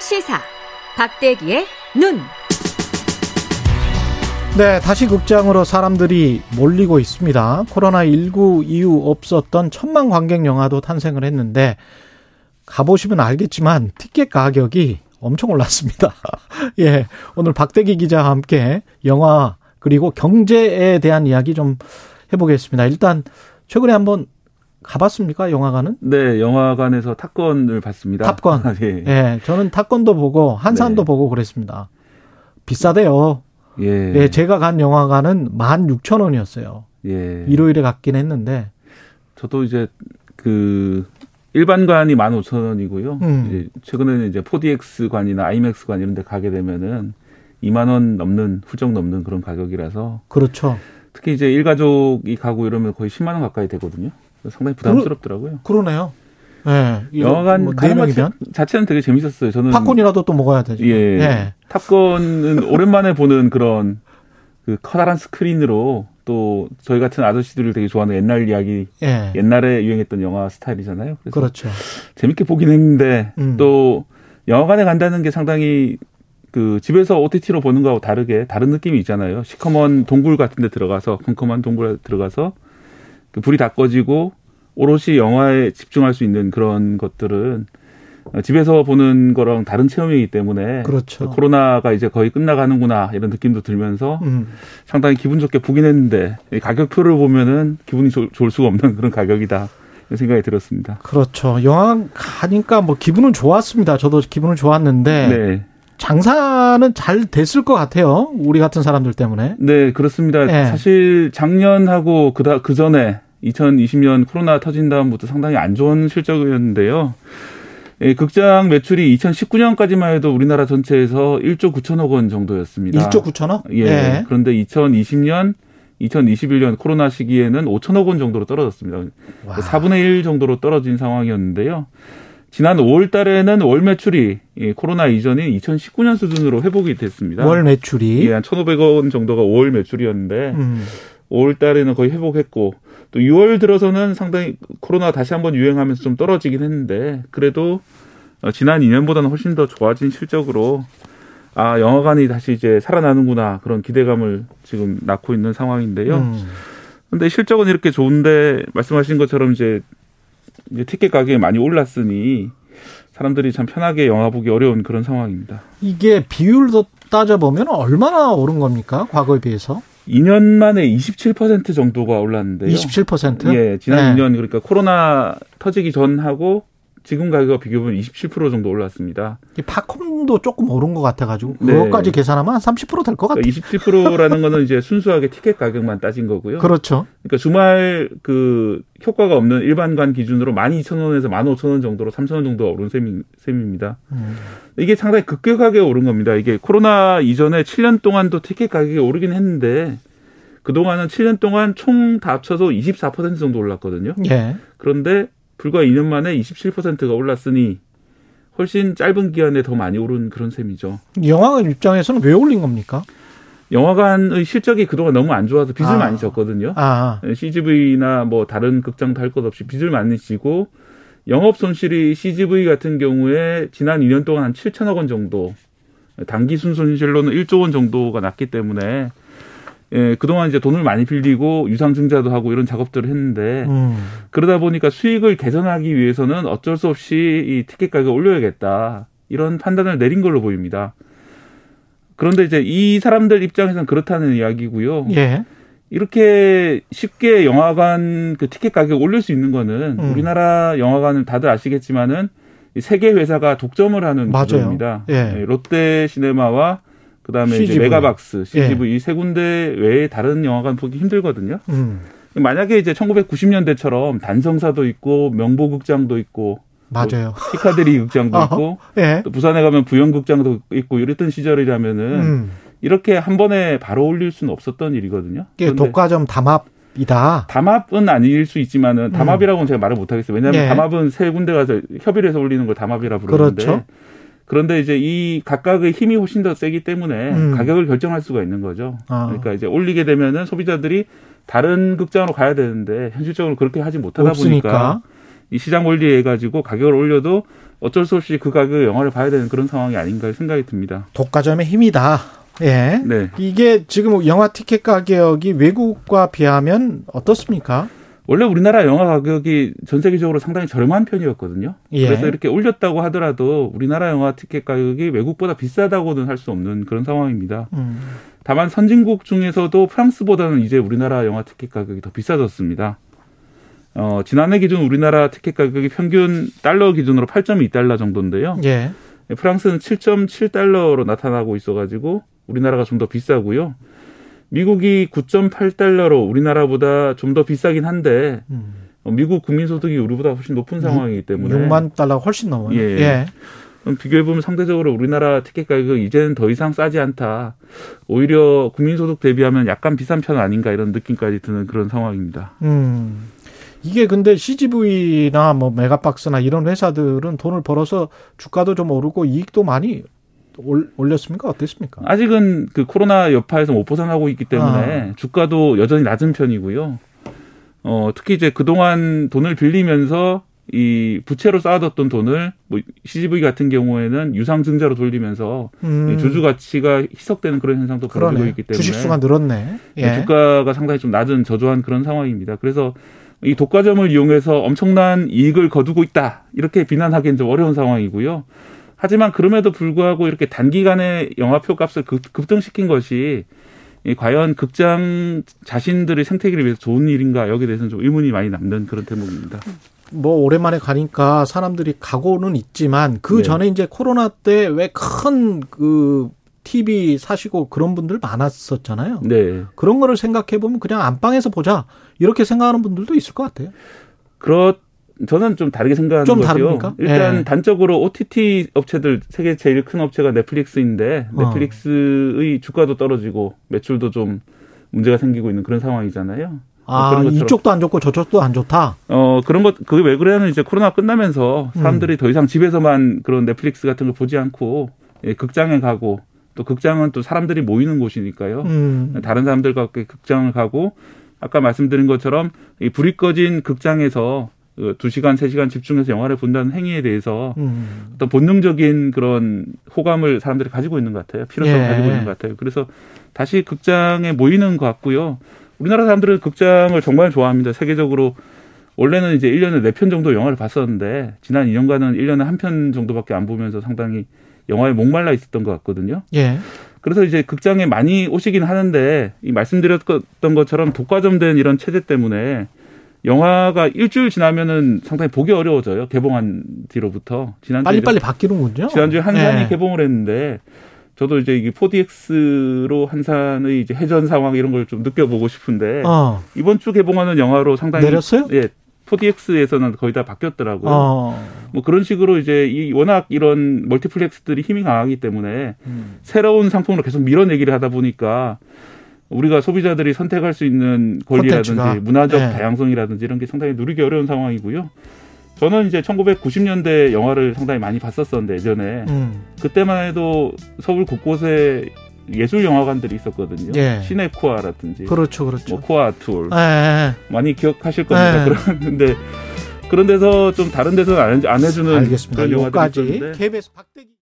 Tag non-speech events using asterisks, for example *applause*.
시사 박대기의 눈. 네, 다시 극장으로 사람들이 몰리고 있습니다. 코로나19 이후 없었던 천만 관객 영화도 탄생을 했는데 가보시면 알겠지만 티켓 가격이 엄청 올랐습니다. *laughs* 예, 오늘 박대기 기자와 함께 영화 그리고 경제에 대한 이야기 좀 해보겠습니다. 일단 최근에 한번 가봤습니까 영화관은? 네, 영화관에서 탑건을 봤습니다. 탑건. *laughs* 예. 예, 저는 탑건도 보고 한산도 네. 보고 그랬습니다. 비싸대요. 예. 예, 제가 간 영화관은 16,000원이었어요. 예. 일요일에 갔긴 했는데. 저도 이제 그 일반관이 15,000원이고요. 음. 이제 최근에는 이제 4DX관이나 IMAX관 이런 데 가게 되면은 2만 원 넘는 훌쩍 넘는 그런 가격이라서 그렇죠. 특히 이제 일가족이 가고 이러면 거의 10만 원 가까이 되거든요. 상당히 부담스럽더라고요. 그러, 네요 네. 영화관 뭐 가는 것 자체는 되게 재밌었어요. 저는 팝콘이라도 또 먹어야 되죠. 예. 네. 탑건은 *laughs* 오랜만에 보는 그런 그 커다란 스크린으로 또 저희 같은 아저씨들을 되게 좋아하는 옛날 이야기, 예. 옛날에 유행했던 영화 스타일이잖아요. 그래서 그렇죠. 재밌게 보긴 했는데 음. 또 영화관에 간다는 게 상당히 그 집에서 OTT로 보는 거하고 다르게 다른 느낌이 있잖아요. 시커먼 동굴 같은 데 들어가서 컴컴한 동굴에 들어가서 그 불이 다 꺼지고 오롯이 영화에 집중할 수 있는 그런 것들은 집에서 보는 거랑 다른 체험이기 때문에 그렇죠. 코로나가 이제 거의 끝나가는구나 이런 느낌도 들면서 음. 상당히 기분 좋게 보긴 했는데 가격표를 보면은 기분이 좋, 좋을 수가 없는 그런 가격이다. 생각이 들었습니다. 그렇죠. 영화 가니까 뭐 기분은 좋았습니다. 저도 기분은 좋았는데 네. 장사는 잘 됐을 것 같아요. 우리 같은 사람들 때문에. 네, 그렇습니다. 네. 사실 작년하고 그다 그 전에 2020년 코로나 터진 다음부터 상당히 안 좋은 실적이었는데요. 예, 극장 매출이 2019년까지만 해도 우리나라 전체에서 1조 9천억 원 정도였습니다. 1조 9천억? 예. 예. 그런데 2020년, 2021년 코로나 시기에는 5천억 원 정도로 떨어졌습니다. 와. 4분의 1 정도로 떨어진 상황이었는데요. 지난 5월 달에는 월 매출이 코로나 이전인 2019년 수준으로 회복이 됐습니다. 월 매출이? 예, 한 1,500원 정도가 5월 매출이었는데 음. 5월 달에는 거의 회복했고 또 6월 들어서는 상당히 코로나 다시 한번 유행하면서 좀 떨어지긴 했는데 그래도 어, 지난 2년보다는 훨씬 더 좋아진 실적으로 아 영화관이 다시 이제 살아나는구나 그런 기대감을 지금 낳고 있는 상황인데요. 음. 근데 실적은 이렇게 좋은데 말씀하신 것처럼 이제 이제 티켓 가격이 많이 올랐으니 사람들이 참 편하게 영화 보기 어려운 그런 상황입니다. 이게 비율도 따져보면 얼마나 오른 겁니까? 과거에 비해서? 2년 만에 27% 정도가 올랐는데요. 27%? 예, 지난 네. 2년 그러니까 코로나 터지기 전하고 지금 가격과 비교하면 27% 정도 올랐습니다. 이 팝콘도 조금 오른 것 같아가지고 네. 그것까지 계산하면 한 30%될 것 같아요. 그러니까 27%라는 거는 이제 순수하게 티켓 가격만 따진 거고요. 그렇죠. 그러니까 주말 그 효과가 없는 일반관 기준으로 12,000원에서 15,000원 정도로 3,000원 정도 오른 셈이, 셈입니다. 음. 이게 상당히 급격하게 오른 겁니다. 이게 코로나 이전에 7년 동안도 티켓 가격이 오르긴 했는데 그동안은 7년 동안 총 다 합쳐서 24% 정도 올랐거든요. 예. 그런데 불과 2년 만에 27%가 올랐으니 훨씬 짧은 기간에 더 많이 오른 그런 셈이죠. 영화관 입장에서는 왜 올린 겁니까? 영화관의 실적이 그동안 너무 안 좋아서 빚을 아. 많이 졌거든요. 아. CGV나 뭐 다른 극장도 할 것 없이 빚을 많이 지고 영업 손실이 CGV 같은 경우에 지난 2년 동안 한 7천억 원 정도 단기 순손실로는 1조 원 정도가 났기 때문에 예, 그동안 이제 돈을 많이 빌리고 유상증자도 하고 이런 작업들을 했는데 음. 그러다 보니까 수익을 개선하기 위해서는 어쩔 수 없이 이 티켓 가격을 올려야겠다. 이런 판단을 내린 걸로 보입니다. 그런데 이제 이 사람들 입장에서는 그렇다는 이야기고요. 예. 이렇게 쉽게 영화관 그 티켓 가격 올릴 수 있는 거는 음. 우리나라 영화관은 다들 아시겠지만은 세계 회사가 독점을 하는 구조입니다. 예. 예. 롯데 시네마와 그다음에 CGV. 이제 메가박스, CGV 예. 이세 군데 외에 다른 영화관 보기 힘들거든요. 음. 만약에 이제 1990년대처럼 단성사도 있고 명보극장도 있고 맞아요. 피카데리 극장도 *laughs* 있고 예. 또 부산에 가면 부영극장도 있고 이랬던 시절이라면은 음. 이렇게 한 번에 바로 올릴 수는 없었던 일이거든요. 이게 독과점 담합 이다. 담합은 아닐 수 있지만은 담합이라고는 음. 제가 말을 못 하겠어요. 왜냐하면 예. 담합은 세 군데 가서 협의를 해서 올리는 걸 담합이라 부르는데 그렇죠. 그런데 이제 이 각각의 힘이 훨씬 더 세기 때문에 음. 가격을 결정할 수가 있는 거죠. 아. 그러니까 이제 올리게 되면은 소비자들이 다른 극장으로 가야 되는데 현실적으로 그렇게 하지 못하다 없으니까. 보니까 이 시장 원리에 가지고 가격을 올려도 어쩔 수 없이 그 가격의 영화를 봐야 되는 그런 상황이 아닌가 생각이 듭니다. 독과점의 힘이다. 예. 네. 이게 지금 영화 티켓 가격이 외국과 비하면 어떻습니까? 원래 우리나라 영화 가격이 전 세계적으로 상당히 저렴한 편이었거든요. 예. 그래서 이렇게 올렸다고 하더라도 우리나라 영화 티켓 가격이 외국보다 비싸다고는 할 수 없는 그런 상황입니다. 음. 다만 선진국 중에서도 프랑스보다는 이제 우리나라 영화 티켓 가격이 더 비싸졌습니다. 어, 지난해 기준 우리나라 티켓 가격이 평균 달러 기준으로 8.2달러 정도인데요. 예. 프랑스는 7.7달러로 나타나고 있어가지고 우리나라가 좀 더 비싸고요. 미국이 9.8달러로 우리나라보다 좀 더 비싸긴 한데 음. 어, 미국 국민 소득이 우리보다 훨씬 높은 상황이기 때문에 6만 달러가 훨씬 넘어요. 예. 예. 비교해 보면 상대적으로 우리나라 티켓 가격이 이제는 더 이상 싸지 않다. 오히려 국민 소득 대비하면 약간 비싼 편 아닌가 이런 느낌까지 드는 그런 상황입니다. 음. 이게 근데 CGV나 뭐 메가박스나 이런 회사들은 돈을 벌어서 주가도 좀 오르고 이익도 많이 올, 올렸습니까? 어땠습니까? 아직은 그 코로나 여파에서 못 벗어나고 있기 때문에 주가도 여전히 낮은 편이고요. 어, 특히 이제 그동안 돈을 빌리면서 이 부채로 쌓아뒀던 돈을 뭐 CGV 같은 경우에는 유상증자로 돌리면서 음. 이 주주 가치가 희석되는 그런 현상도 벌어지고. 있기 때문에 주식 수가 늘었네. 예. 주가가 상당히 좀 낮은 저조한 그런 상황입니다. 그래서 이 독과점을 이용해서 엄청난 이익을 거두고 있다 이렇게 비난하기는 좀 어려운 상황이고요. 하지만 그럼에도 불구하고 이렇게 단기간에 영화표 값을 급- 급등시킨 것이 이 과연 극장 자신들의 생태계를 위해서 좋은 일인가 여기에 대해서는 좀 의문이 많이 남는 그런 대목입니다. 뭐 오랜만에 가니까 사람들이 가고는 있지만 그 네. 전에 이제 코로나 때 왜 큰 그 TV 사시고 그런 분들 많았었잖아요. 네. 그런 거를 생각해 보면 그냥 안방에서 보자 이렇게 생각하는 분들도 있을 것 같아요. 그렇 저는 좀 다르게 생각하는 좀 것이요. 다릅니까? 일단 예. 단적으로 OTT 업체들 세계 제일 큰 업체가 넷플릭스인데 어. 넷플릭스의 주가도 떨어지고 매출도 좀 문제가 생기고 있는 그런 상황이잖아요. 아, 그런 것처럼. 이쪽도 안 좋고 저쪽도 안 좋다. 어 그런 것 그게 왜 그래는 이제 코로나 끝나면서 사람들이 음. 더 이상 집에서만 그런 넷플릭스 같은 걸 보지 않고 예, 극장에 가고 또 극장은 또 사람들이 모이는 곳이니까요. 음. 다른 사람들과 함께 극장을 가고 아까 말씀드린 것처럼 이 불이 꺼진 극장에서 그 두 시간 세 시간 집중해서 영화를 본다는 행위에 대해서 음. 어떤 본능적인 그런 호감을 사람들이 가지고 있는 것 같아요. 필요성을 예. 가지고 있는 것 같아요. 그래서 다시 극장에 모이는 것 같고요. 우리나라 사람들은 극장을 정말 좋아합니다. 세계적으로 원래는 이제 1년에 4편 정도 영화를 봤었는데 지난 2년간은 1년에 한 편 정도밖에 안 보면서 상당히 영화에 목말라 있었던 것 같거든요. 예. 그래서 이제 극장에 많이 오시긴 하는데 이 말씀드렸던 것처럼 독과점된 이런 체제 때문에 영화가 일주일 지나면은 상당히 보기 어려워져요. 개봉한 뒤로부터 지난주에 빨리빨리 바뀌는군요. 지난주에 한산이 예. 개봉을 했는데 저도 이제 이게 4DX로 한산의 이제 해전 상황 이런 걸 좀 느껴보고 싶은데 어. 이번 주 개봉하는 영화로 상당히 내렸어요? 예. 4DX에서는 거의 다 바뀌었더라고요. 어. 뭐 그런 식으로 이제 이 워낙 이런 멀티플렉스들이 힘이 강하기 때문에 음. 새로운 상품으로 계속 밀어내기를 하다 보니까 우리가 소비자들이 선택할 수 있는 권리라든지 콘텐츠가. 문화적 네. 다양성이라든지 이런 게 상당히 누리기 어려운 상황이고요. 저는 이제 1990년대 영화를 상당히 많이 봤었었는데 예전에 음. 그때만 해도 서울 곳곳에 예술 영화관들이 있었거든요. 예. 시네코아라든지 그렇죠, 그렇죠. 뭐 코아 툴 예, 예. 많이 기억하실 겁니다. 네. 그런데 그런 데서 좀 다른 데서는 안, 안 해주는 알겠습니다. 그런 영화들이 있었는데 KBS 박대기